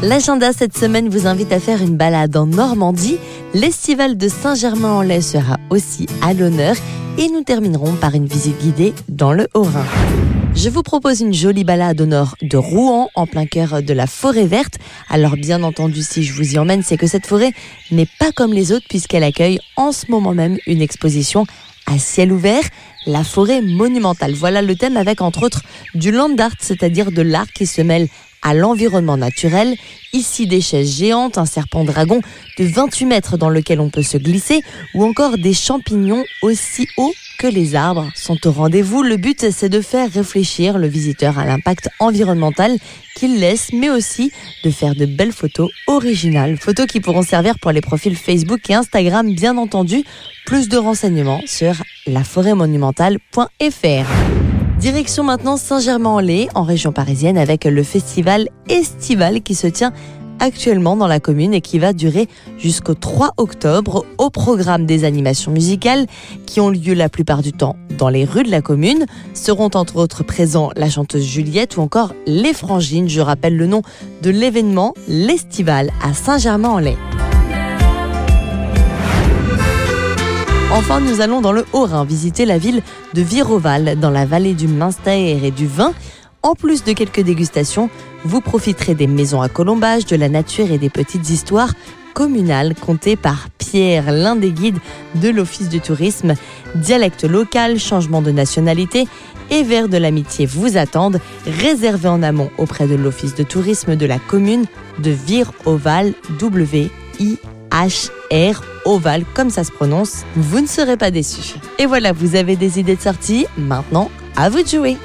L'agenda cette semaine vous invite à faire une balade en Normandie. L'estival de Saint-Germain-en-Laye sera aussi à l'honneur et nous terminerons par une visite guidée dans le Haut-Rhin. Je vous propose une jolie balade au nord de Rouen, en plein cœur de la forêt verte. Alors bien entendu, si je vous y emmène, c'est que cette forêt n'est pas comme les autres puisqu'elle accueille en ce moment même une exposition à ciel ouvert, la forêt monumentale. Voilà le thème avec entre autres du land art, c'est-à-dire de l'art qui se mêle à l'environnement naturel. Ici des chaises géantes, un serpent dragon de 28 mètres dans lequel on peut se glisser ou encore des champignons aussi hauts que les arbres sont au rendez-vous. Le but, c'est de faire réfléchir le visiteur à l'impact environnemental qu'il laisse, mais aussi de faire de belles photos originales. Photos qui pourront servir pour les profils Facebook et Instagram, bien entendu. Plus de renseignements sur laforêtmonumentale.fr. Direction maintenant Saint-Germain-en-Laye, en région parisienne, avec le festival estival qui se tient actuellement dans la commune et qui va durer jusqu'au 3 octobre au programme des animations musicales qui ont lieu la plupart du temps dans les rues de la commune. Seront entre autres présents la chanteuse Juliette ou encore les Frangines. Je rappelle le nom de l'événement, l'Estival à Saint-Germain-en-Laye. Enfin, nous allons dans le Haut-Rhin visiter la ville de Viroval, dans la vallée du Minster et du vin. En plus de quelques dégustations, vous profiterez des maisons à colombage, de la nature et des petites histoires communales contées par Pierre, l'un des guides de l'Office du tourisme. Dialecte local, changement de nationalité et vers de l'amitié vous attendent, réservés en amont auprès de l'Office de tourisme de la commune de Viroval, W-I HR Oval, comme ça se prononce, vous ne serez pas déçus. Et voilà, vous avez des idées de sortie, maintenant, à vous de jouer.